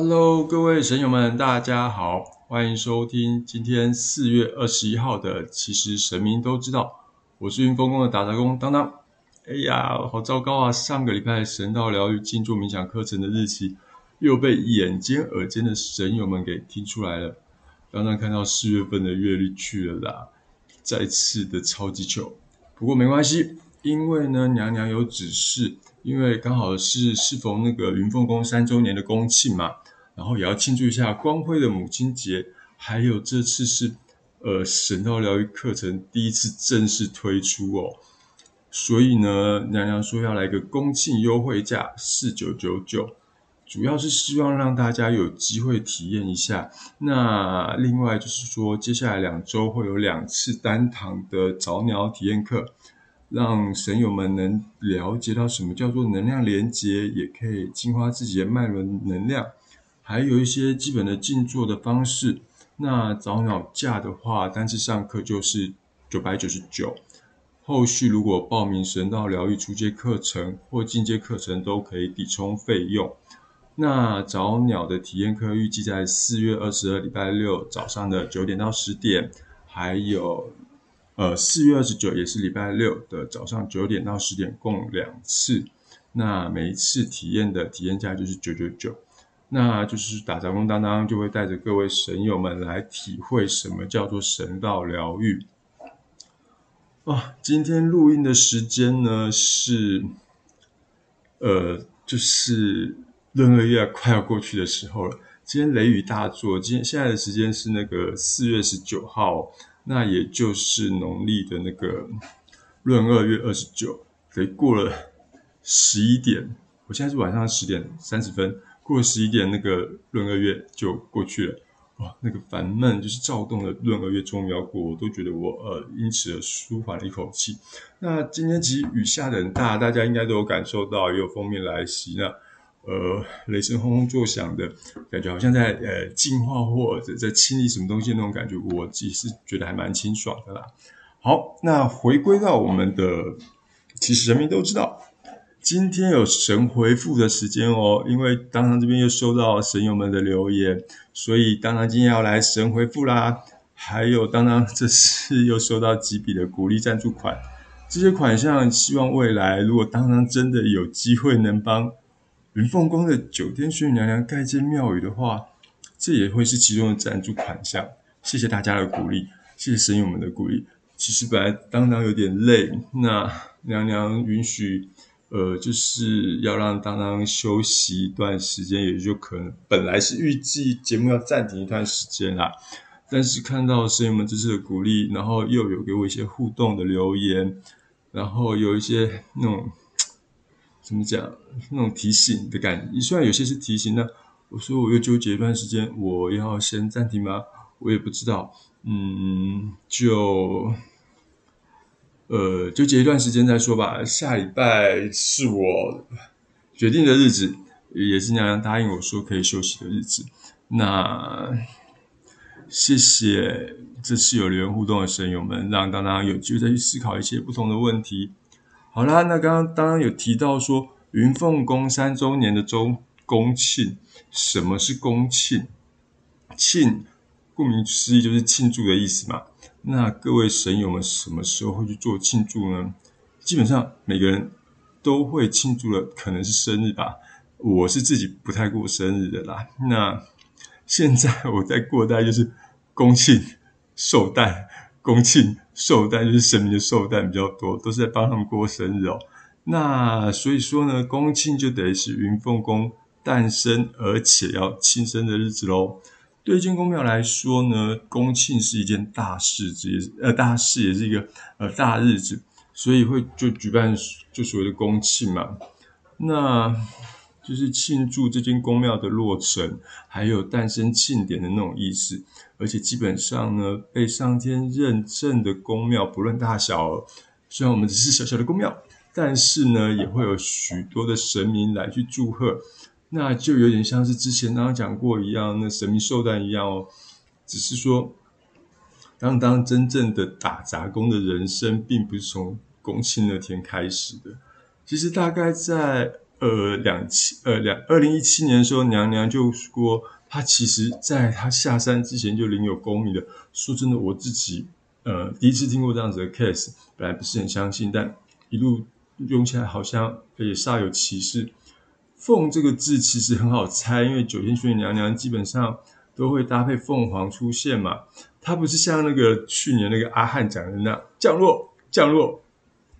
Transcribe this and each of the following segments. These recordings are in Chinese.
Hello，各位神友们，大家好，欢迎收听今天四月二十一号的。其实神明都知道，我是云峰宫的打杂工当当。哎呀，好糟糕啊！上个礼拜神道疗愈静坐冥想课程的日期又被眼尖耳尖的神友们给听出来了。当当看到四月份的月历去了啦，再次的超级糗。不过没关系，因为呢，娘娘有指示。因为刚好是适逢那个云凤宫三周年的公庆嘛，然后也要庆祝一下光辉的母亲节，还有这次是呃神道疗愈课程第一次正式推出哦，所以呢，娘娘说要来个公庆优惠价四九九九，主要是希望让大家有机会体验一下。那另外就是说，接下来两周会有两次单堂的早鸟体验课。让神友们能了解到什么叫做能量连接，也可以净化自己的脉轮能量，还有一些基本的静坐的方式。那早鸟价的话，单次上课就是九百九十九。后续如果报名神道疗愈初阶课程或进阶课程，都可以抵充费用。那早鸟的体验课预计在四月二十二礼拜六早上的九点到十点，还有。呃，四月二十九也是礼拜六的早上九点到十点，共两次。那每一次体验的体验价就是九九九。那就是打杂工当当就会带着各位神友们来体会什么叫做神道疗愈。啊，今天录音的时间呢是，呃，就是闰二月快要过去的时候了。今天雷雨大作，今天现在的时间是那个四月十九号。那也就是农历的那个闰二月二十九，得过了十一点，我现在是晚上十点三十分，过了十一点，那个闰二月就过去了。哇，那个烦闷就是躁动的闰二月终于要过，我都觉得我呃因此而舒缓了一口气。那今天其实雨下的很大，大家应该都有感受到，也有封面来袭那。呃，雷声轰轰作响的感觉，好像在呃净化或者在清理什么东西那种感觉，我自己是觉得还蛮清爽的啦。好，那回归到我们的，其实人民都知道，今天有神回复的时间哦，因为当当这边又收到神友们的留言，所以当当今天要来神回复啦。还有当当这次又收到几笔的鼓励赞助款，这些款项希望未来如果当当真的有机会能帮。云凤宫的九天玄女娘娘盖建庙宇的话，这也会是其中的赞助款项。谢谢大家的鼓励，谢谢神友们的鼓励。其实本来当当有点累，那娘娘允许，呃，就是要让当当休息一段时间，也就可能本来是预计节目要暂停一段时间啦。但是看到神友们这次的鼓励，然后又有给我一些互动的留言，然后有一些那种。怎么讲？那种提醒的感觉，虽然有些是提醒，那我说我又纠结一段时间，我要先暂停吗？我也不知道。嗯，就呃纠结一段时间再说吧。下礼拜是我决定的日子，也是娘娘答应我说可以休息的日子。那谢谢这次有留言互动的神友们，让当当有机会再去思考一些不同的问题。好啦，那刚刚当然有提到说云凤宫三周年的周公庆，什么是公庆？庆，顾名思义就是庆祝的意思嘛。那各位神友们什么时候会去做庆祝呢？基本上每个人都会庆祝的，可能是生日吧。我是自己不太过生日的啦。那现在我在过代就是公庆寿诞。公庆寿诞就是神明的寿诞比较多，都是在帮他们过生日哦。那所以说呢，公庆就等于是云凤宫诞生而且要庆生的日子喽。对建宫庙来说呢，公庆是一件大事，也是呃大事，也是一个呃大日子，所以会就举办就所谓的公庆嘛。那就是庆祝这间宫庙的落成，还有诞生庆典的那种意思。而且基本上呢，被上天认证的宫庙，不论大小，虽然我们只是小小的宫庙，但是呢，也会有许多的神明来去祝贺。那就有点像是之前刚刚讲过一样，那神明寿诞一样哦。只是说，当当真正的打杂工的人生，并不是从公庆那天开始的。其实大概在呃两七呃两二零一七年的时候，娘娘就说她其实在她下山之前就领有功名的。说真的，我自己呃第一次听过这样子的 case，本来不是很相信，但一路用起来好像也煞有其事。凤这个字其实很好猜，因为九天玄女娘娘基本上都会搭配凤凰出现嘛。它不是像那个去年那个阿汉讲的那样降落降落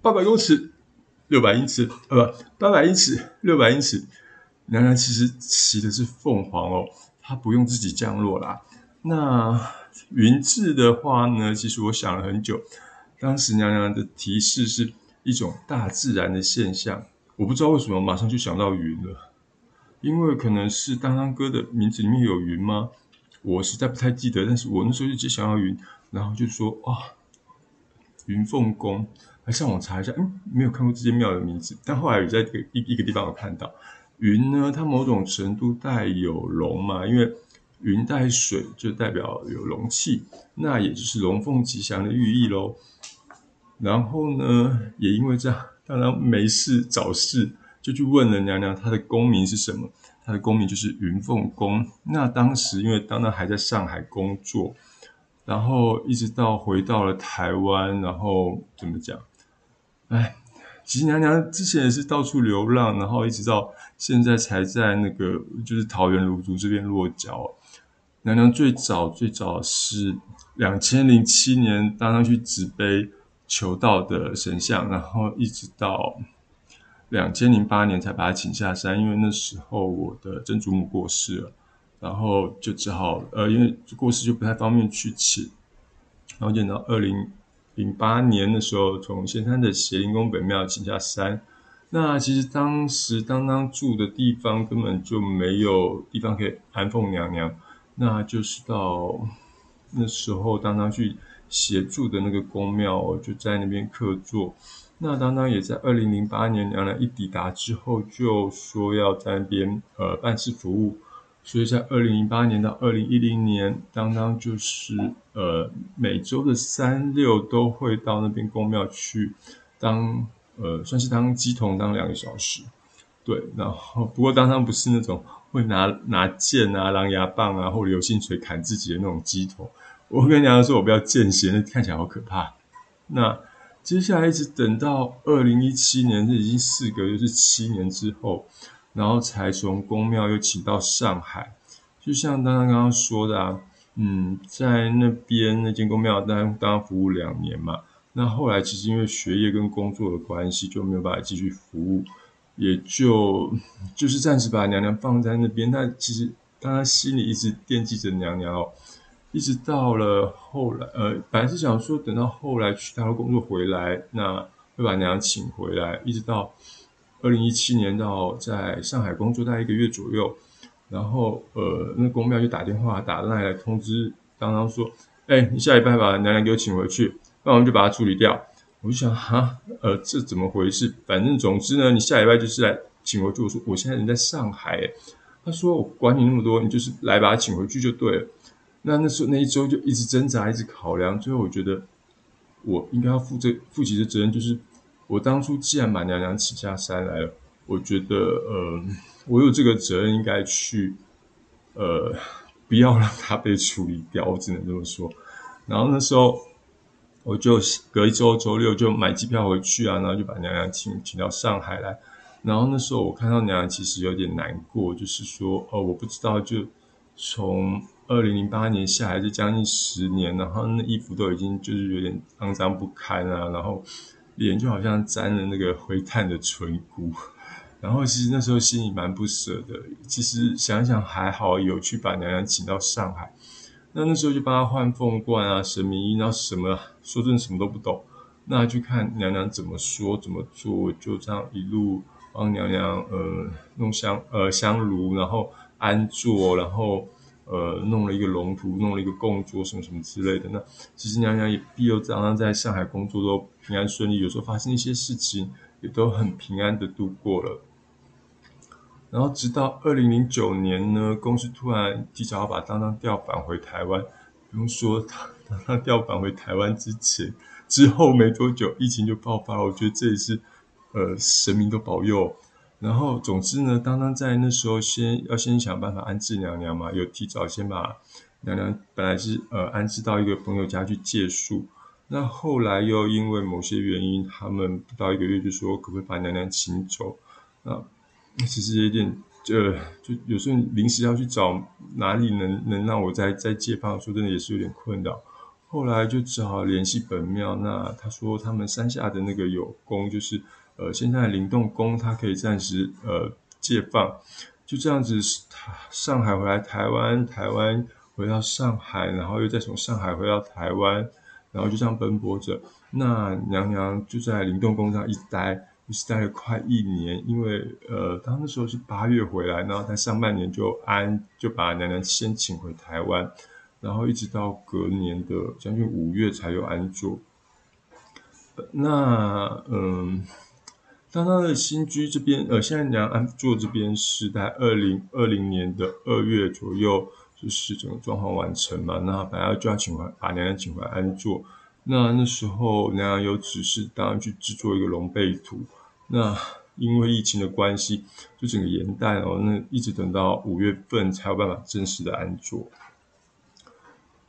八百公尺六百英尺呃不八百英尺六百英尺，娘娘其实骑的是凤凰哦，她不用自己降落啦。那云字的话呢，其实我想了很久，当时娘娘的提示是一种大自然的现象。我不知道为什么马上就想到云了，因为可能是当当哥的名字里面有云吗？我实在不太记得，但是我那时候就接想到云，然后就说啊，云凤宫，来上网查一下，嗯，没有看过这间庙的名字，但后来有在一一个地方有看到云呢，它某种程度带有龙嘛，因为云带水就代表有龙气，那也就是龙凤吉祥的寓意喽。然后呢，也因为这样。当然没事找事，就去问了娘娘，她的功名是什么？她的功名就是云凤宫。那当时因为当然还在上海工作，然后一直到回到了台湾，然后怎么讲？哎，其实娘娘之前也是到处流浪，然后一直到现在才在那个就是桃园芦竹这边落脚。娘娘最早最早是两千零七年当上去执碑。求道的神像，然后一直到两千零八年才把他请下山，因为那时候我的曾祖母过世了，然后就只好呃，因为过世就不太方便去请，然后等到二零零八年的时候，从仙山的邪灵宫本庙请下山。那其实当时当当住的地方根本就没有地方可以安奉娘娘，那就是到那时候当当去。协助的那个宫庙就在那边客座。那当当也在二零零八年两人一抵达之后，就说要在那边呃办事服务。所以在二零零八年到二零一零年，当当就是呃每周的三六都会到那边宫庙去当呃算是当鸡童当两个小时。对，然后不过当当不是那种会拿拿剑啊、狼牙棒啊或流星锤砍自己的那种鸡童。我跟娘娘说，我不要见血，那看起来好可怕。那接下来一直等到二零一七年，这已经四个月，是七年之后，然后才从宫庙又请到上海。就像刚刚刚刚说的啊，嗯，在那边那间宫庙当当服务两年嘛。那后来其实因为学业跟工作的关系，就没有办法继续服务，也就就是暂时把娘娘放在那边。但其实当他心里一直惦记着娘娘哦。一直到了后来，呃，本来是想说等到后来去大陆工作回来，那会把娘娘请回来。一直到二零一七年到在上海工作大概一个月左右，然后呃，那公庙就打电话打来来通知当当说，哎，你下礼拜把娘娘给我请回去，那我们就把它处理掉。我就想哈，呃，这怎么回事？反正总之呢，你下礼拜就是来请回去。我说我现在人在上海，他说我管你那么多，你就是来把它请回去就对了。那那时候那一周就一直挣扎，一直考量，最后我觉得我应该要负这负起的责任，就是我当初既然把娘娘请下山来了，我觉得呃，我有这个责任应该去呃，不要让她被处理掉，我只能这么说。然后那时候我就隔一周周六就买机票回去啊，然后就把娘娘请请到上海来。然后那时候我看到娘娘其实有点难过，就是说哦，我不知道就从。二零零八年下来就将近十年，然后那衣服都已经就是有点肮脏不堪啊，然后脸就好像沾了那个灰炭的唇骨，然后其实那时候心里蛮不舍的。其实想想还好，有去把娘娘请到上海，那那时候就帮她换凤冠啊、神明衣，然后什么说真的什么都不懂，那就看娘娘怎么说怎么做，就这样一路帮娘娘呃弄香呃香炉，然后安坐，然后。呃，弄了一个龙图，弄了一个供桌，什么什么之类的。那其实娘娘也庇佑常常在上海工作都平安顺利，有时候发生一些事情也都很平安的度过了。然后直到二零零九年呢，公司突然提早要把当当调返回台湾。不用说，当当调返回台湾之前，之后没多久疫情就爆发了。我觉得这也是呃神明的保佑。然后总之呢，当当在那时候先要先想办法安置娘娘嘛，有提早先把娘娘本来是呃安置到一个朋友家去借宿，那后来又因为某些原因，他们不到一个月就说可不可以把娘娘请走，那其实有点呃，就有时候临时要去找哪里能能让我再再借放，说真的也是有点困扰。后来就只好联系本庙，那他说他们山下的那个有宫，就是呃现在灵动宫，它可以暂时呃借放，就这样子，上海回来台湾，台湾回到上海，然后又再从上海回到台湾，然后就这样奔波着。那娘娘就在灵动宫上一待，是待了快一年，因为呃，他那时候是八月回来，然后在上半年就安就把娘娘先请回台湾。然后一直到隔年的将近五月才有安坐。那嗯，当他的新居这边，呃，现在娘安坐这边是在二零二零年的二月左右，就是整个装潢完成嘛。那本来就要请回把娘娘请回安坐。那那时候娘娘有指示，当然去制作一个龙背图。那因为疫情的关系，就整个延代哦，那一直等到五月份才有办法正式的安坐。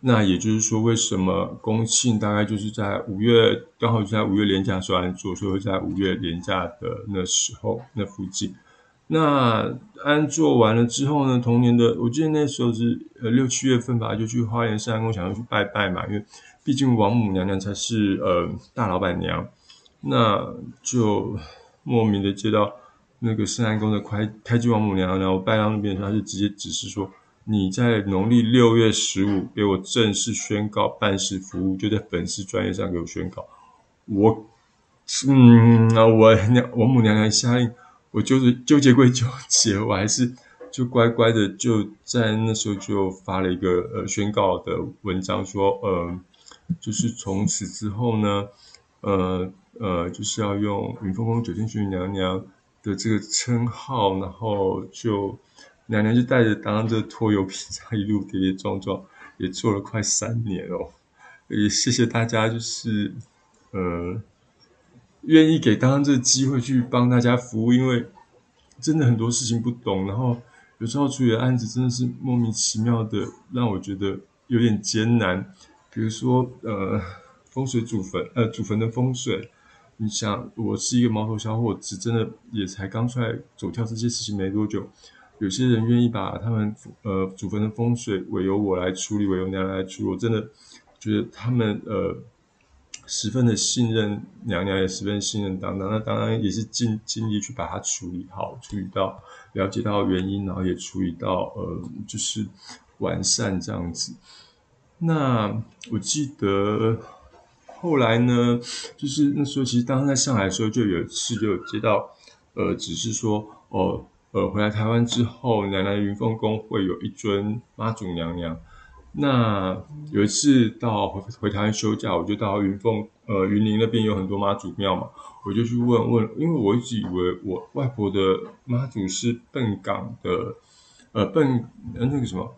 那也就是说，为什么公庆大概就是在五月，刚好就在五月连假时候安坐，所以会在五月连假的那时候那附近。那安坐完了之后呢，同年的我记得那时候是呃六七月份吧，就去花莲山公想要去拜拜嘛，因为毕竟王母娘娘才是呃大老板娘，那就莫名的接到那个圣安宫的开开基王母娘娘，我拜到那边，他就直接指示说。你在农历六月十五给我正式宣告办事服务，就在粉丝专业上给我宣告。我，嗯，我娘王母娘娘下令，我就是纠结归纠结，我还是就乖乖的就在那时候就发了一个呃宣告的文章，说呃，就是从此之后呢，呃呃，就是要用云峰峰九天玄女娘娘的这个称号，然后就。娘娘就带着当这拖油瓶，这样一路跌跌撞撞，也做了快三年哦。也谢谢大家，就是呃，愿意给当当这个机会去帮大家服务，因为真的很多事情不懂，然后有时候处理的案子真的是莫名其妙的，让我觉得有点艰难。比如说呃，风水祖坟，呃，祖坟的风水，你想，我是一个毛头小伙子，真的也才刚出来走跳这些事情没多久。有些人愿意把他们呃祖坟的风水委由我来处理，委由娘娘来处理，我真的觉得他们呃十分的信任娘娘，也十分信任当当。那当然也是尽尽力去把它处理好，处理到了解到原因，然后也处理到呃就是完善这样子。那我记得后来呢，就是那时候其实当时在上海的时候，就有一次就有接到呃只是说哦。呃，回来台湾之后，奶奶云凤宫会有一尊妈祖娘娘。那有一次到回回台湾休假，我就到云凤呃云林那边有很多妈祖庙嘛，我就去问问，因为我一直以为我外婆的妈祖是笨港的，呃笨那个什么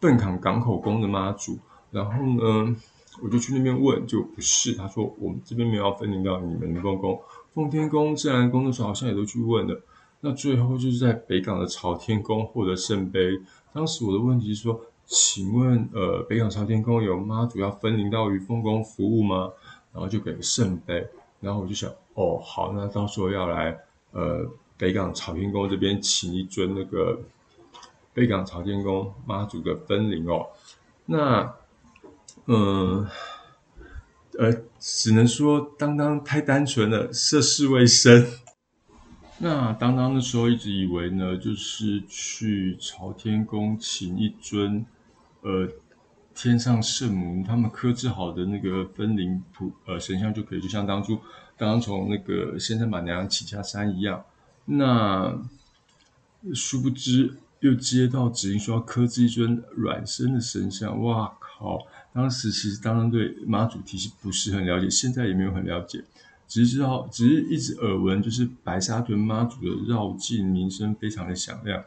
笨港港口宫的妈祖，然后呢，我就去那边问，就不是，他说我们这边没有分灵到你们云凤宫，奉天宫、自然宫的时候好像也都去问了。那最后就是在北港的朝天宫获得圣杯。当时我的问题是说，请问，呃，北港朝天宫有妈祖要分灵到于凤宫服务吗？然后就给圣杯。然后我就想，哦，好，那到时候要来，呃，北港朝天宫这边请一尊那个北港朝天宫妈祖的分灵哦。那，嗯，呃，只能说当当太单纯了，涉世未深。那当当的时候，一直以为呢，就是去朝天宫请一尊，呃，天上圣母他们刻制好的那个分灵普，呃，神像就可以，就像当初刚刚从那个仙山板娘起家山一样。那殊不知又接到指令说要刻制一尊软身的神像，哇靠！当时其实当当对妈祖体系不是很了解，现在也没有很了解。只是知道，只是一直耳闻，就是白沙屯妈祖的绕境名声非常的响亮。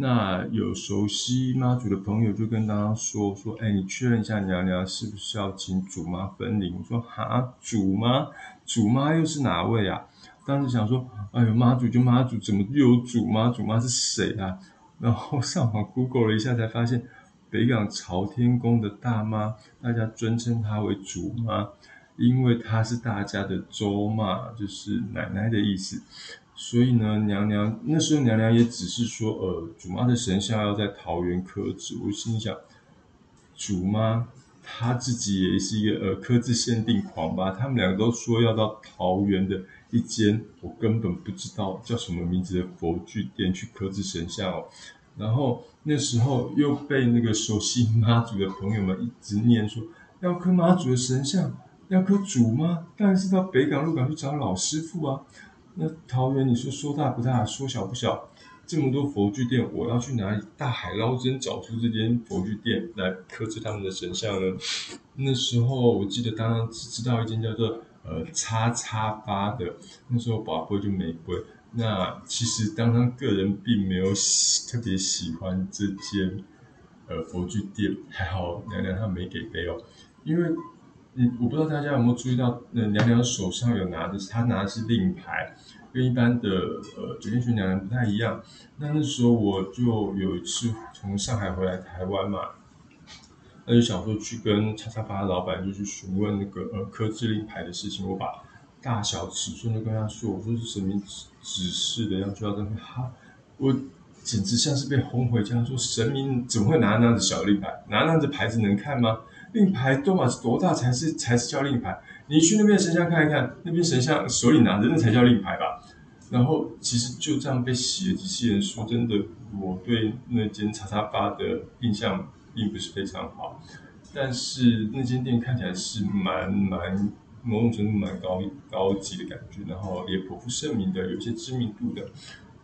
那有熟悉妈祖的朋友就跟大家说说，哎，你确认一下娘娘是不是要请祖妈分灵？我说哈，祖妈，祖妈又是哪位啊？当时想说，哎呦，妈祖就妈祖，怎么又有祖妈？祖妈是谁啊？然后上网 Google 了一下，才发现北港朝天宫的大妈，大家尊称她为祖妈，因为她是大家的周嘛，就是奶奶的意思。所以呢，娘娘那时候娘娘也只是说，呃，祖妈的神像要在桃园刻制。我心想，祖妈她自己也是一个呃刻字限定狂吧？他们两个都说要到桃园的一间我根本不知道叫什么名字的佛具店去刻制神像哦。然后那时候又被那个熟悉妈祖的朋友们一直念说，要刻妈祖的神像，要刻祖吗，当然是到北港鹿港去找老师傅啊。那桃园，你说说大不大，说小不小，这么多佛具店，我要去哪里大海捞针找出这间佛具店来刻制他们的神像呢？那时候我记得当然只知道一间叫做呃叉叉八的，那时候宝贝就没贵。那其实当当个人并没有喜特别喜欢这间呃佛具店，还好娘娘她没给背哦，因为。嗯，我不知道大家有没有注意到，那，娘娘手上有拿的是，她拿的是令牌，跟一般的呃九天玄娘娘不太一样。那那时候我就有一次从上海回来台湾嘛，那就想说去跟叉叉八的老板就去询问那个呃刻制令牌的事情，我把大小尺寸都跟他说，我说是神明指指示的，要就要这样。哈，我简直像是被轰回家，说神明怎么会拿那样子小令牌？拿那样子牌子能看吗？令牌多码是多大才是才是叫令牌？你去那边神像看一看，那边神像手里拿着那才叫令牌吧。然后其实就这样被洗了机器人，说真的，我对那间叉叉八的印象并不是非常好。但是那间店看起来是蛮蛮某种程度蛮高高级的感觉，然后也颇负盛名的，有些知名度的。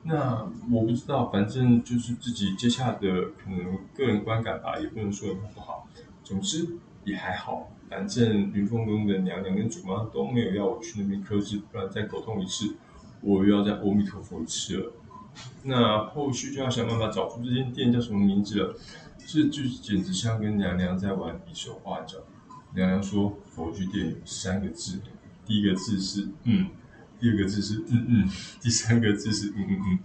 那我不知道，反正就是自己接洽的可能个人观感吧，也不能说很不好。总之也还好，反正云峰宫的娘娘跟祖妈都没有要我去那边磕制，不然再沟通一次，我又要在阿弥陀佛一次了。那后续就要想办法找出这间店叫什么名字了。这就简直像跟娘娘在玩比手画脚。娘娘说佛具店有三个字，第一个字是嗯，第二个字是嗯嗯，第三个字是嗯嗯嗯。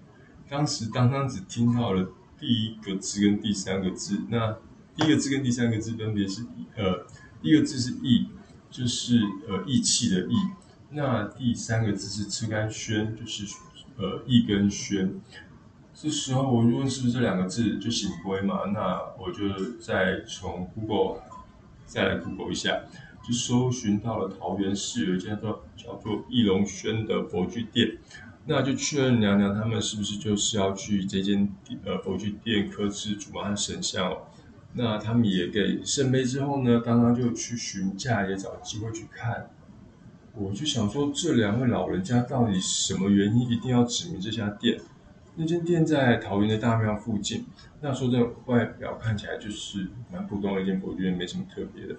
当时当当只听到了第一个字跟第三个字，那。第一个字跟第三个字分别是呃，第一个字是义，就是呃义气的义。那第三个字是吃干轩，就是呃义跟轩。这时候我就问是不是这两个字就醒归嘛？那我就再从 Google 再来 Google 一下，就搜寻到了桃园市有一家叫叫做义龙轩的佛具店，那就确认娘娘他们是不是就是要去这间呃佛具店刻制主妈神像哦。那他们也给圣杯之后呢，刚刚就去询价，也找机会去看。我就想说，这两位老人家到底什么原因一定要指明这家店？那间店在桃园的大庙附近。那说这外表看起来就是蛮普通的一间佛店，没什么特别的。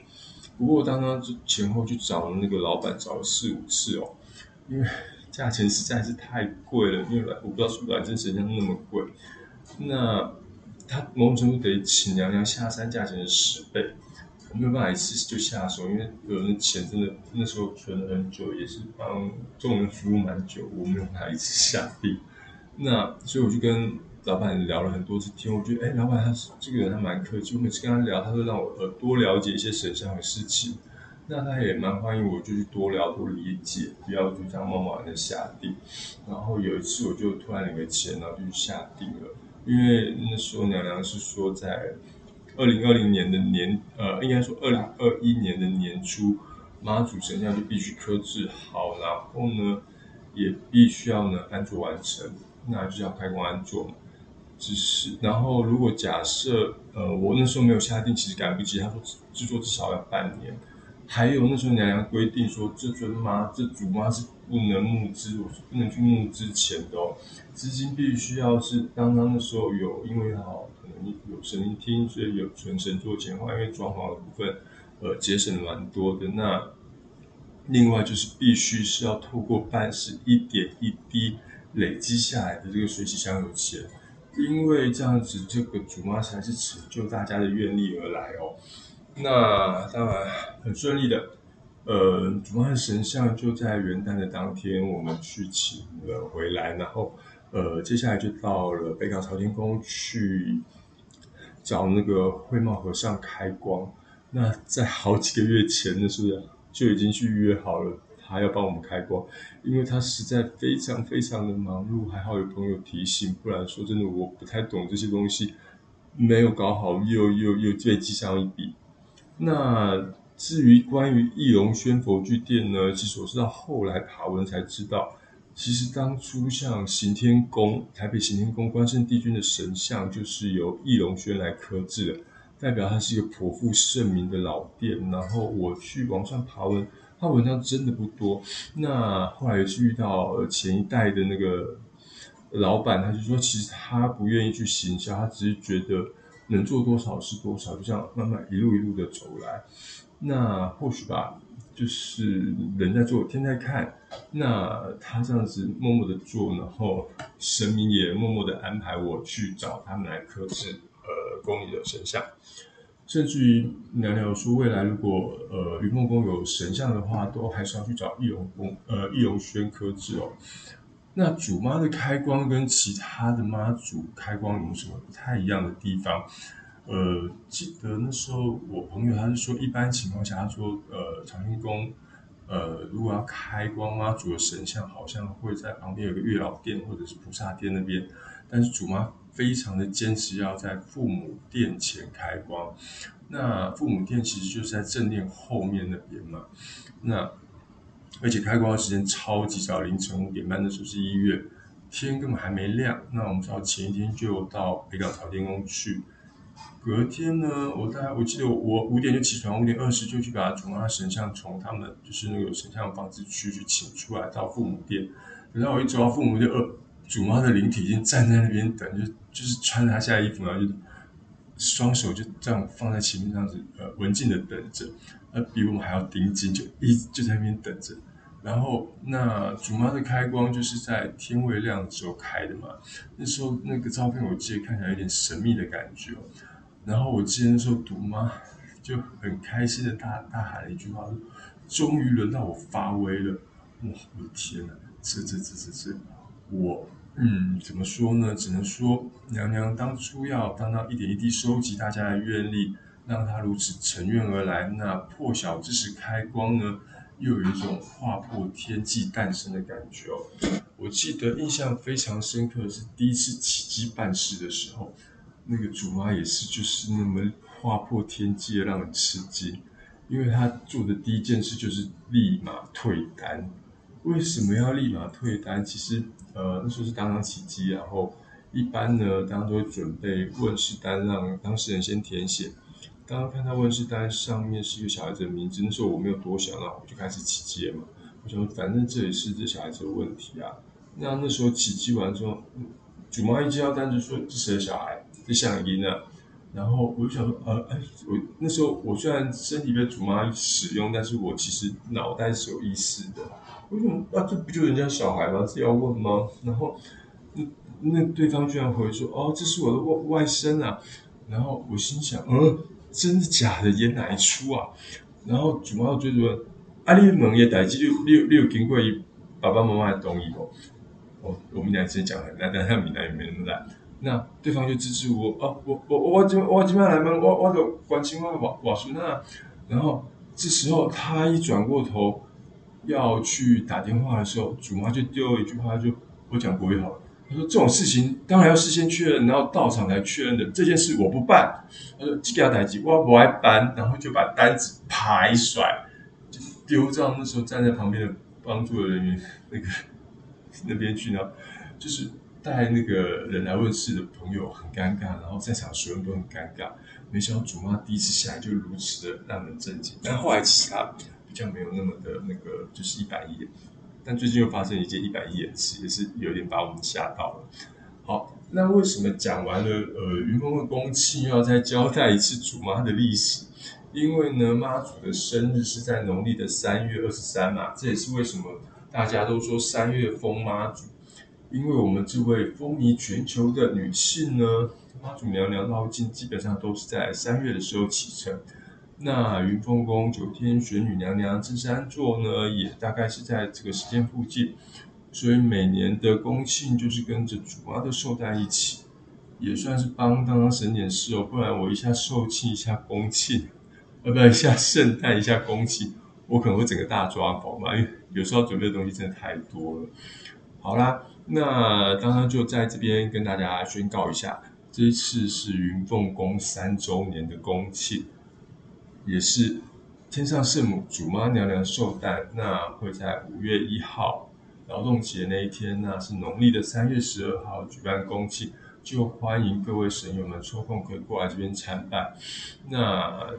不过刚刚就前后去找那个老板找了四五次哦，因为价钱实在是太贵了，因为我不知道是不是来真神像那么贵。那。他某种程度得请娘娘下山价钱的十倍，我没有办法一次就下手，因为有人钱真的那时候存了很久，也是帮众人服务蛮久，我没有办法一次下定。那所以我就跟老板聊了很多次天，我觉得哎，老板他这个人，他蛮客气，我每次跟他聊，他都让我呃多了解一些神像的事情。那他也蛮欢迎我，就去多聊多理解，不要就这样贸贸然的下定。然后有一次我就突然领了钱，然后就去下定了。因为那时候娘娘是说，在二零二零年的年，呃，应该说二零二一年的年初，妈祖神像就必须刻制好，然后呢，也必须要呢安坐完成，那就要开工安坐嘛。只是，然后如果假设，呃，我那时候没有下定，其实赶不及，他说制作至少要半年。还有那时候娘娘规定说，这尊妈、这祖妈是不能募资，我是不能去募资钱的哦，资金必须要是刚刚的时候有，因为好可能有神明厅，所以有存神做钱话，因为装潢的部分，呃，节省蛮多的。那另外就是必须是要透过办事一点一滴累积下来的这个水洗香油钱，因为这样子这个祖妈才是成就大家的愿力而来哦。那当然很顺利的，呃，主妈的神像就在元旦的当天，我们去请了回来，然后呃，接下来就到了北港朝天宫去找那个慧茂和尚开光。那在好几个月前，的是不是就已经去约好了？他要帮我们开光，因为他实在非常非常的忙碌，还好有朋友提醒，不然说真的我不太懂这些东西，没有搞好又又又被记上一笔。那至于关于义隆轩佛具店呢，其实我是到后来爬文才知道，其实当初像行天宫台北行天宫关圣帝君的神像，就是由义隆轩来刻制的，代表它是一个颇负盛名的老店。然后我去网上爬文。他文章真的不多，那后来也是遇到前一代的那个老板，他就说其实他不愿意去行销，他只是觉得能做多少是多少，就这样慢慢一路一路的走来。那或许吧，就是人在做，天在看。那他这样子默默的做，然后神明也默默的安排我去找他们来刻制呃宫里的神像。甚至于聊聊说，未来如果呃云梦宫有神像的话，都还是要去找易容宫呃易容轩科制哦。那主妈的开光跟其他的妈祖开光有什么不太一样的地方？呃，记得那时候我朋友他是说，一般情况下他说，呃长兴宫呃如果要开光妈祖的神像，好像会在旁边有个月老殿或者是菩萨殿那边，但是主妈。非常的坚持要在父母殿前开光，那父母殿其实就是在正殿后面那边嘛。那而且开光的时间超级早，凌晨五点半的时候是一月，天根本还没亮。那我们知道前一天就到北港朝天宫去，隔天呢，我大概我记得我五点就起床，五点二十就去把主妈神像从他们就是那个神像的房子区去请出来到父母店。等到我一走到父母店，呃。主妈的灵体已经站在那边等，就就是穿着她下衣服，然后就双手就这样放在前面，这样子呃文静的等着，呃比我们还要盯紧，就一就在那边等着。然后那主妈的开光就是在天未亮的时候开的嘛，那时候那个照片我记得看起来有点神秘的感觉。然后我记得那时候主妈就很开心的大大喊了一句话，说：“终于轮到我发威了！”哇，我的天哪，这这这这这我。嗯，怎么说呢？只能说娘娘当初要当到一点一滴收集大家的愿力，让她如此乘愿而来。那破晓之时开光呢，又有一种划破天际诞生的感觉哦。我记得印象非常深刻的是第一次奇迹办事的时候，那个主妈也是就是那么划破天际的让人吃惊，因为她做的第一件事就是立马退单。为什么要立马退单？其实。呃，那时候是当当奇迹，然后一般呢，当都会准备问世单，让当事人先填写。当看到问世单上面是一个小孩子的名字，那时候我没有多想，然后我就开始起机了嘛。我想，反正这也是这小孩子的问题啊。那那时候起机完之后，主妈一接到单就说这谁的小孩？这像音啊。然后我就想说，呃，哎，我那时候我虽然身体被祖妈使用，但是我其实脑袋是有意识的。为什么啊？这不就人家小孩吗？是要问吗？然后，那那对方居然回说：“哦，这是我的外外甥啊。”然后我心想：“嗯，真的假的？演哪一出啊？”然后祖妈就追问：“啊，你问也代志，你你你有经过爸爸妈妈的同意？”哦，我我们俩之前讲的，那但他闽南也没那么烂。那对方就支持我：“哦，我我我今我今天来问，我我就关心我瓦瓦孙啊。”然后这时候他一转过头。要去打电话的时候，主妈就丢一句话，就我讲国语好了。他说：“这种事情当然要事先确认，然后到场来确认的。这件事我不办。”他说：“这个台机我不爱办。”然后就把单子啪一甩，就丢到那时候站在旁边的帮助的人员那个 那边去呢。就是带那个人来问事的朋友很尴尬，然后在场所有人都很尴尬。没想到主妈第一次下来就如此的让人震惊。但后来其实他。比较没有那么的那个，就是一板一眼。但最近又发生一件一板一眼事，也是有点把我们吓到了。好，那为什么讲完了呃云峰的公器，又要再交代一次主妈的历史？因为呢，妈祖的生日是在农历的三月二十三嘛，这也是为什么大家都说三月封妈祖。因为我们这位风靡全球的女性呢，妈祖娘娘绕境基本上都是在三月的时候启程。那云凤宫九天玄女娘娘这三座呢，也大概是在这个时间附近，所以每年的宫庆就是跟着主妈的寿诞一起，也算是帮当当省点事哦，不然我一下寿庆一下宫庆，呃，不然一下圣诞一下宫庆，我可能会整个大抓狂嘛，因为有时候准备的东西真的太多了。好啦，那刚刚就在这边跟大家宣告一下，这一次是云凤宫三周年的宫庆。也是天上圣母主妈娘娘寿诞，那会在五月一号劳动节那一天，那是农历的三月十二号举办公祭，就欢迎各位神友们抽空可以过来这边参拜。那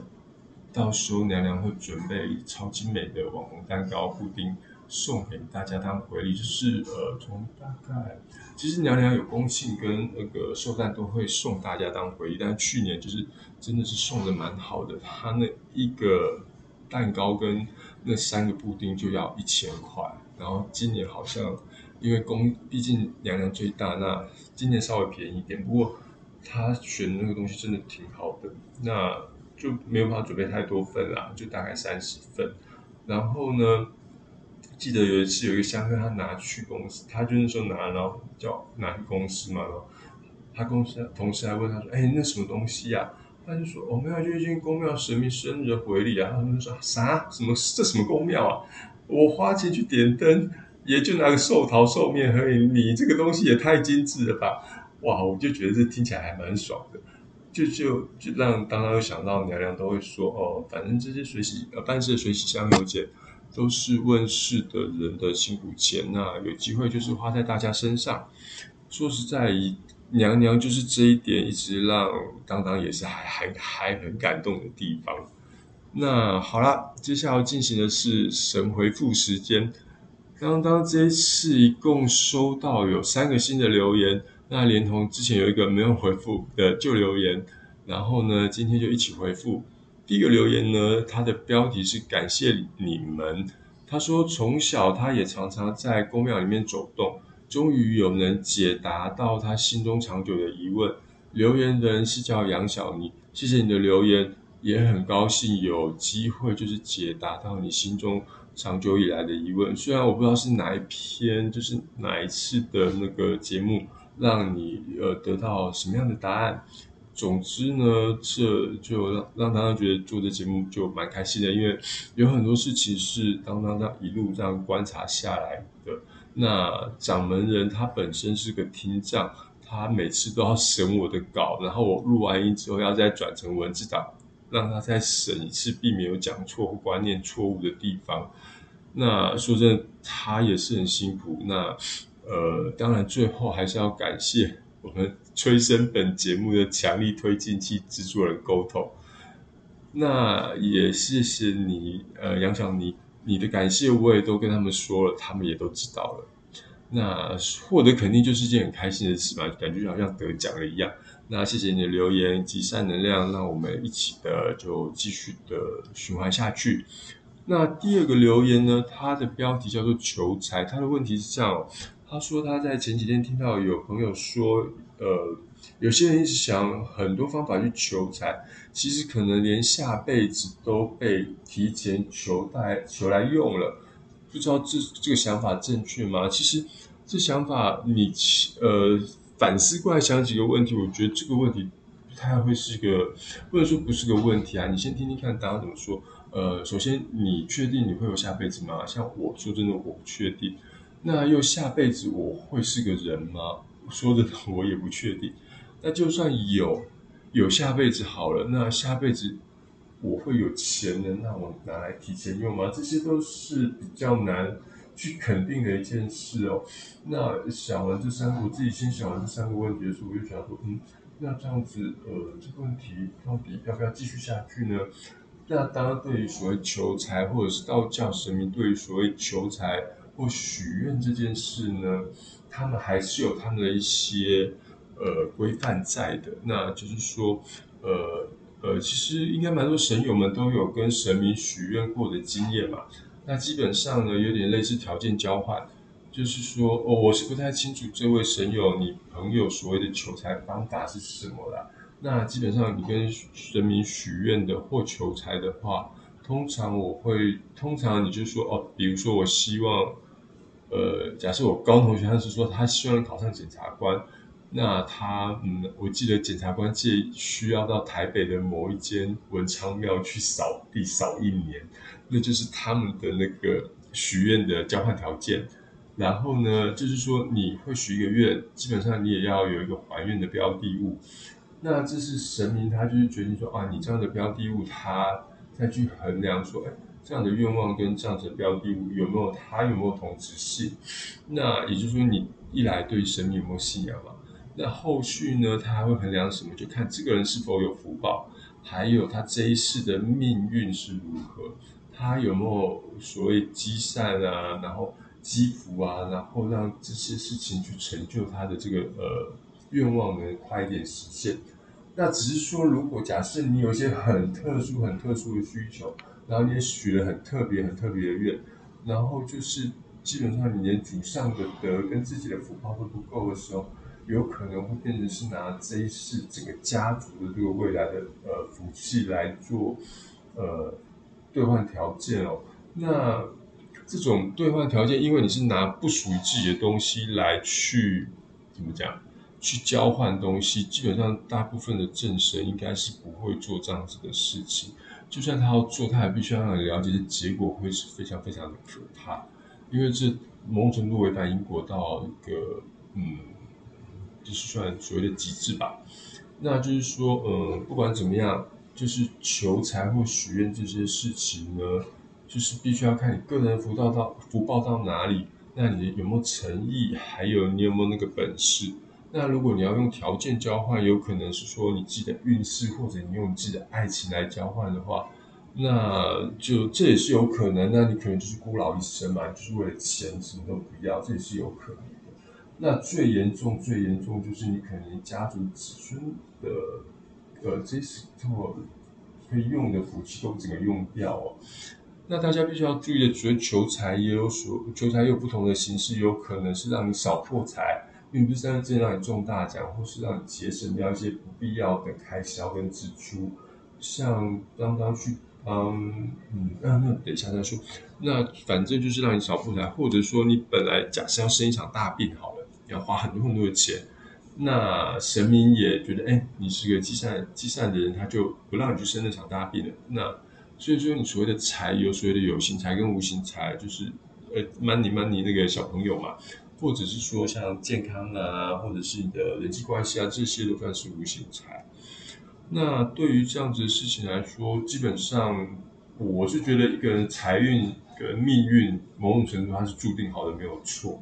到时候娘娘会准备超精美的网红蛋糕布丁送给大家当回礼，就是呃从大概其实娘娘有公信跟那个寿诞都会送大家当回礼，但去年就是。真的是送的蛮好的，他那一个蛋糕跟那三个布丁就要一千块，然后今年好像因为公毕竟娘娘最大，那今年稍微便宜一点，不过他选的那个东西真的挺好的，那就没有办法准备太多份啦，就大概三十份。然后呢，记得有一次有一个香客他拿去公司，他就是说拿，然后叫拿去公司嘛，然后他公司同事还问他说：“哎，那什么东西呀？”他就说：“我们要去一间公庙神明生日的回礼啊！”他们说：“啥？什么？这什么公庙啊？我花钱去点灯，也就拿个寿桃寿面而已。你这个东西也太精致了吧！哇！我就觉得这听起来还蛮爽的，就就就让当当想到娘娘都会说哦，反正这些水洗呃办事的水洗香油钱都是问世的人的辛苦钱，那有机会就是花在大家身上。说实在。”娘娘就是这一点，一直让当当也是还还还很感动的地方。那好了，接下来要进行的是神回复时间。当当这一次一共收到有三个新的留言，那连同之前有一个没有回复的旧留言，然后呢，今天就一起回复。第一个留言呢，它的标题是感谢你们。他说从小他也常常在公庙里面走动。终于有能解答到他心中长久的疑问。留言人是叫杨小妮，谢谢你的留言，也很高兴有机会就是解答到你心中长久以来的疑问。虽然我不知道是哪一篇，就是哪一次的那个节目让你呃得到什么样的答案。总之呢，这就让让大家觉得做这节目就蛮开心的，因为有很多事情是当当当一路这样观察下来的。那掌门人他本身是个听障，他每次都要审我的稿，然后我录完音之后要再转成文字档，让他再审一次，避免有讲错或观念错误的地方。那说真的，他也是很辛苦。那呃，当然最后还是要感谢我们催生本节目的强力推进器制作人沟通。那也谢谢你，呃，杨小妮。你的感谢我也都跟他们说了，他们也都知道了。那获得肯定就是一件很开心的事嘛，感觉好像得奖了一样。那谢谢你的留言及善能量，让我们一起的就继续的循环下去。那第二个留言呢，它的标题叫做求财，他的问题是这样，他说他在前几天听到有朋友说，呃。有些人一直想很多方法去求财，其实可能连下辈子都被提前求来求来用了，不知道这这个想法正确吗？其实这想法你呃反思过来想几个问题，我觉得这个问题不太会是个，或者说不是个问题啊。你先听听看大家怎么说。呃，首先你确定你会有下辈子吗？像我说真的，我不确定。那又下辈子我会是个人吗？说的我也不确定。那就算有有下辈子好了，那下辈子我会有钱的，那我拿来提前用吗？这些都是比较难去肯定的一件事哦。那想完这三个，我自己先想完这三个问题的时候，我就想说，嗯，那这样子，呃，这个问题到底要不要继续下去呢？那当然，对于所谓求财，或者是道教神明对于所谓求财或许愿这件事呢，他们还是有他们的一些。呃，规范在的，那就是说，呃呃，其实应该蛮多神友们都有跟神明许愿过的经验嘛。那基本上呢，有点类似条件交换，就是说，哦，我是不太清楚这位神友你朋友所谓的求财方法是什么啦。那基本上你跟神明许愿的或求财的话，通常我会，通常你就说哦，比如说我希望，呃，假设我高中同学他是说他希望考上检察官，那他嗯，我记得检察官借需要到台北的某一间文昌庙去扫地扫一年，那就是他们的那个许愿的交换条件。然后呢，就是说你会许一个愿，基本上你也要有一个还愿的标的物。那这是神明他就是决定说啊，你这样的标的物，他再去衡量说，哎，这样的愿望跟这样子的标的物有没有它有没有同质性？那也就是说，你一来对神明有没有信仰嘛？那后续呢，他还会衡量什么？就看这个人是否有福报，还有他这一世的命运是如何，他有没有所谓积善啊，然后。积福啊，然后让这些事情去成就他的这个呃愿望能快一点实现。那只是说，如果假设你有一些很特殊、很特殊的需求，然后你也许了很特别、很特别的愿，然后就是基本上你连祖上的德跟自己的福报都不够的时候，有可能会变成是拿这一世整个家族的这个未来的呃福气来做呃兑换条件哦。那这种兑换条件，因为你是拿不属于自己的东西来去怎么讲，去交换东西，基本上大部分的正神应该是不会做这样子的事情。就算他要做，他也必须要让你了解的结果会是非常非常的可怕，因为这某种程度违反因果到一个嗯，就是算所谓的极致吧。那就是说，嗯，不管怎么样，就是求财或许愿这些事情呢。就是必须要看你个人福报到福报到哪里，那你有没有诚意，还有你有没有那个本事？那如果你要用条件交换，有可能是说你自己的运势，或者你用你自己的爱情来交换的话，那就这也是有可能。那你可能就是孤老一生嘛，就是为了钱什么都不要，这也是有可能的。那最严重、最严重就是你可能家族子孙的呃这些可以用的福气都整个用掉哦。那大家必须要注意的，除了求财，也有所求财有不同的形式，有可能是让你少破财，并不是真的让你中大奖，或是让你节省掉一些不必要的开销跟支出。像刚刚去帮，嗯，那那等一下再说。那反正就是让你少破财，或者说你本来假设要生一场大病好了，要花很多很多的钱，那神明也觉得，哎，你是个积善积善的人，他就不让你去生那场大病了。那所以说，你所谓的财有所谓的有形财跟无形财，就是呃，money money 那个小朋友嘛，或者是说像健康啊，或者是你的人际关系啊，这些都算是无形财。那对于这样子的事情来说，基本上我是觉得一个人财运跟命运某种程度它是注定好的，没有错。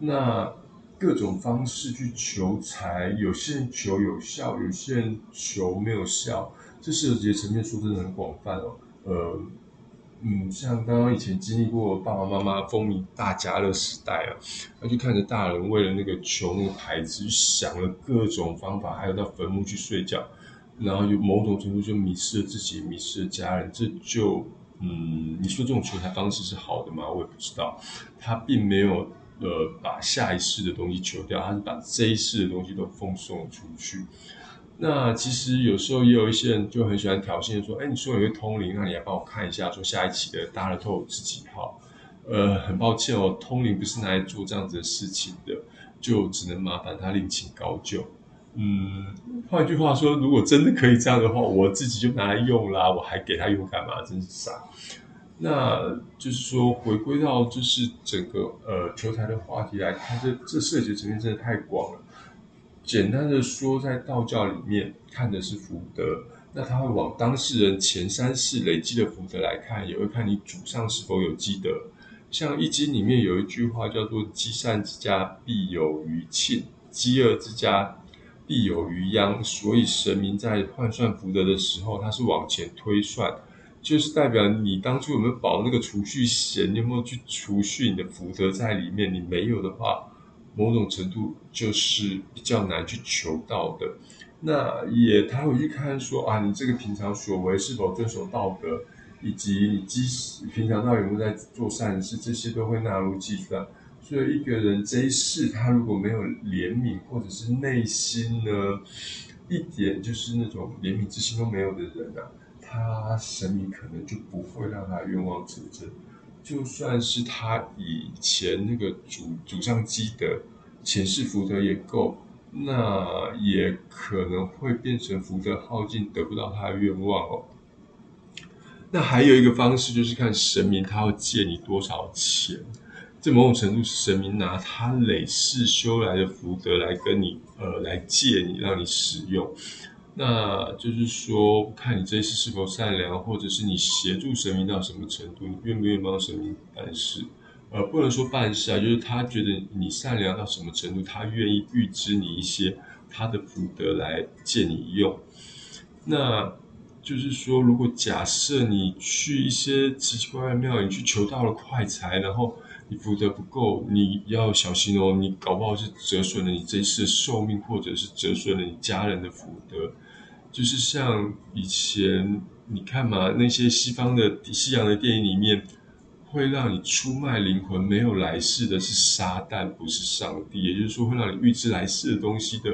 那各种方式去求财，有些人求有效，有些人求没有效，这涉及的层面说真的很广泛哦。呃，嗯，像刚刚以前经历过爸爸妈妈风靡大家乐时代啊，他就看着大人为了那个求那个牌子，想了各种方法，还有到坟墓去睡觉，然后有某种程度就迷失了自己，迷失了家人。这就，嗯，你说这种求财方式是好的吗？我也不知道。他并没有呃把下一世的东西求掉，他是把这一世的东西都奉送出去。那其实有时候也有一些人就很喜欢挑衅说：“哎，你说有个通灵，那你来帮我看一下，说下一期的大乐透是几号？”呃，很抱歉哦，通灵不是拿来做这样子的事情的，就只能麻烦他另请高就。嗯，换句话说，如果真的可以这样的话，我自己就拿来用啦，我还给他用干嘛？真是傻。那就是说，回归到就是整个呃球台的话题来看，这这涉及层面真的太广了。简单的说，在道教里面看的是福德，那他会往当事人前三世累积的福德来看，也会看你祖上是否有积德。像《易经》里面有一句话叫做“积善之家必有余庆，积恶之家必有余殃”，所以神明在换算福德的时候，他是往前推算，就是代表你当初有没有保那个储蓄险，你有没有去储蓄你的福德在里面？你没有的话。某种程度就是比较难去求到的，那也他会去看说啊，你这个平常所为是否遵守道德，以及你即使平常到底有没有在做善事，这些都会纳入计算。所以一个人这一世他如果没有怜悯或者是内心呢，一点就是那种怜悯之心都没有的人啊，他神明可能就不会让他愿望成真。就算是他以前那个祖祖上积德、前世福德也够，那也可能会变成福德耗尽，得不到他的愿望哦。那还有一个方式就是看神明他要借你多少钱，这某种程度神明拿他累世修来的福德来跟你呃来借你，让你使用。那就是说，看你这一次是否善良，或者是你协助神明到什么程度，你愿不愿意帮神明办事？呃，不能说办事啊，就是他觉得你善良到什么程度，他愿意预支你一些他的福德来借你用。那就是说，如果假设你去一些奇奇怪怪的庙，你去求到了快财，然后你福德不够，你要小心哦，你搞不好是折损了你这一次的寿命，或者是折损了你家人的福德。就是像以前你看嘛，那些西方的西洋的电影里面，会让你出卖灵魂没有来世的是撒旦，不是上帝。也就是说，会让你预知来世的东西的，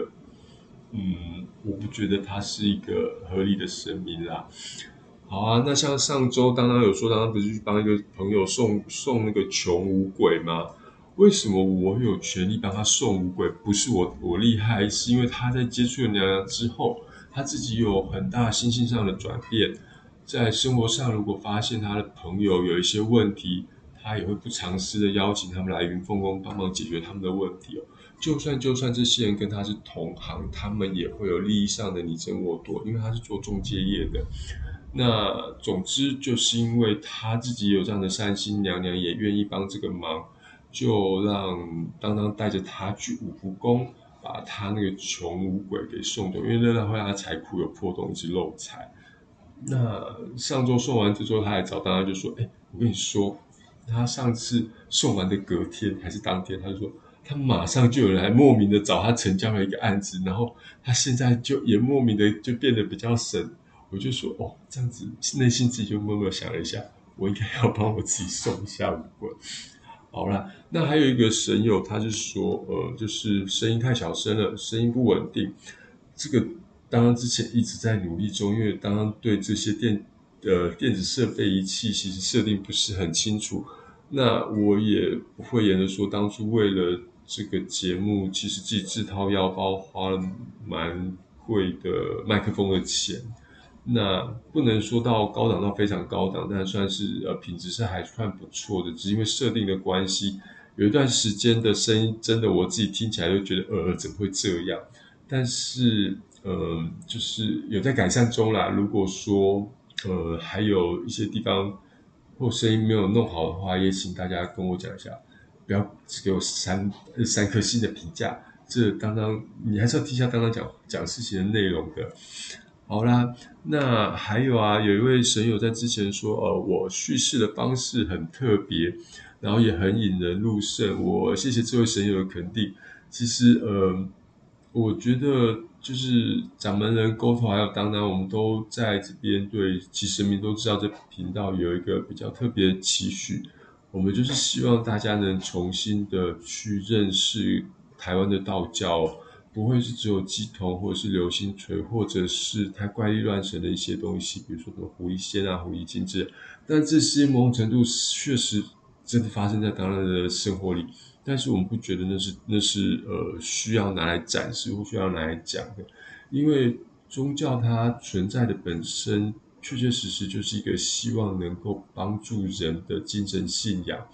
嗯，我不觉得他是一个合理的神明啦。好啊，那像上周当当有说，当当不是去帮一个朋友送送那个穷五鬼吗？为什么我有权利帮他送五鬼？不是我我厉害，是因为他在接触了娘娘之后。他自己有很大心性上的转变，在生活上如果发现他的朋友有一些问题，他也会不尝试的邀请他们来云凤宫帮忙解决他们的问题哦。就算就算这些人跟他是同行，他们也会有利益上的你争我夺，因为他是做中介业的。那总之就是因为他自己有这样的善心，娘娘也愿意帮这个忙，就让当当带着他去五福宫。把他那个穷五鬼给送走，因为那会他财库有破洞，一直漏财。那上周送完之后，他还找大家就说：“哎，我跟你说，他上次送完的隔天还是当天，他就说他马上就有人来莫名的找他成交了一个案子，然后他现在就也莫名的就变得比较神。我就说哦，这样子内心自己就默默想了一下，我应该要帮我自己送一下五鬼。”好啦，那还有一个神友，他是说，呃，就是声音太小声了，声音不稳定。这个当然之前一直在努力中，因为当然对这些电呃电子设备仪器其实设定不是很清楚。那我也不会言的说，当初为了这个节目，其实自己自掏腰包花了蛮贵的麦克风的钱。那不能说到高档到非常高档，但算是呃品质是还算不错的。只是因为设定的关系，有一段时间的声音真的我自己听起来就觉得呃怎么会这样？但是呃就是有在改善中啦。如果说呃还有一些地方或声音没有弄好的话，也请大家跟我讲一下，不要只给我三三颗星的评价。这当当你还是要听一下当当讲讲事情的内容的。好啦，那还有啊，有一位神友在之前说，呃，我叙事的方式很特别，然后也很引人入胜。我谢谢这位神友的肯定。其实，呃，我觉得就是掌门人沟通还有当当，我们都在这边对其实民都知道这频道有一个比较特别的期许，我们就是希望大家能重新的去认识台湾的道教。不会是只有鸡头，或者是流星锤，或者是太怪力乱神的一些东西，比如说什么狐狸仙啊、狐狸精之类。但这些某种程度确实真的发生在当然的生活里，但是我们不觉得那是那是呃需要拿来展示或需要拿来讲的，因为宗教它存在的本身，确确实实就是一个希望能够帮助人的精神信仰。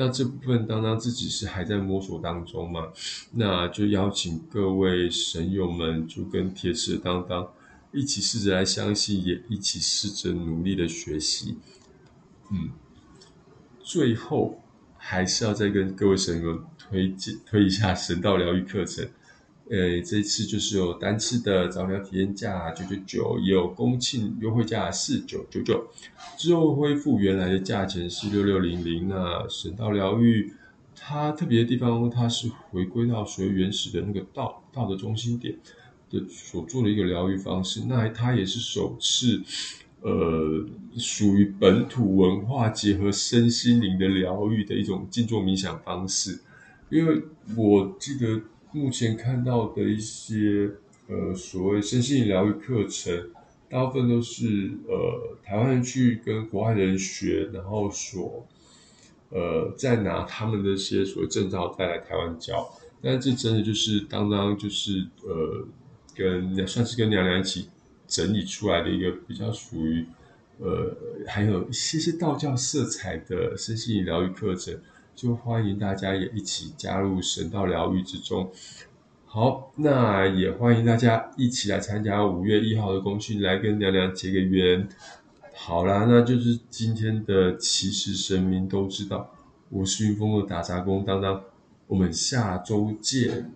那这部分当当自己是还在摸索当中嘛，那就邀请各位神友们，就跟铁齿当当一起试着来相信，也一起试着努力的学习。嗯，最后还是要再跟各位神友推荐推一下神道疗愈课程。呃，这次就是有单次的早疗体验价九九九，也有公庆优惠价四九九九，之后恢复原来的价钱是六六零零。那神道疗愈它特别的地方，它是回归到所谓原始的那个道道的中心点的所做的一个疗愈方式。那它也是首次，呃，属于本土文化结合身心灵的疗愈的一种静坐冥想方式。因为我记得。目前看到的一些呃所谓身心疗愈课程，大部分都是呃台湾人去跟国外人学，然后所呃再拿他们的一些所谓证照带来台湾教。但这真的就是当当就是呃跟算是跟娘娘一起整理出来的一个比较属于呃还有一些些道教色彩的身心疗愈课程。就欢迎大家也一起加入神道疗愈之中。好，那也欢迎大家一起来参加五月一号的公训，来跟娘娘结个缘。好啦，那就是今天的其实神明都知道，我是云峰的打杂工当当，我们下周见。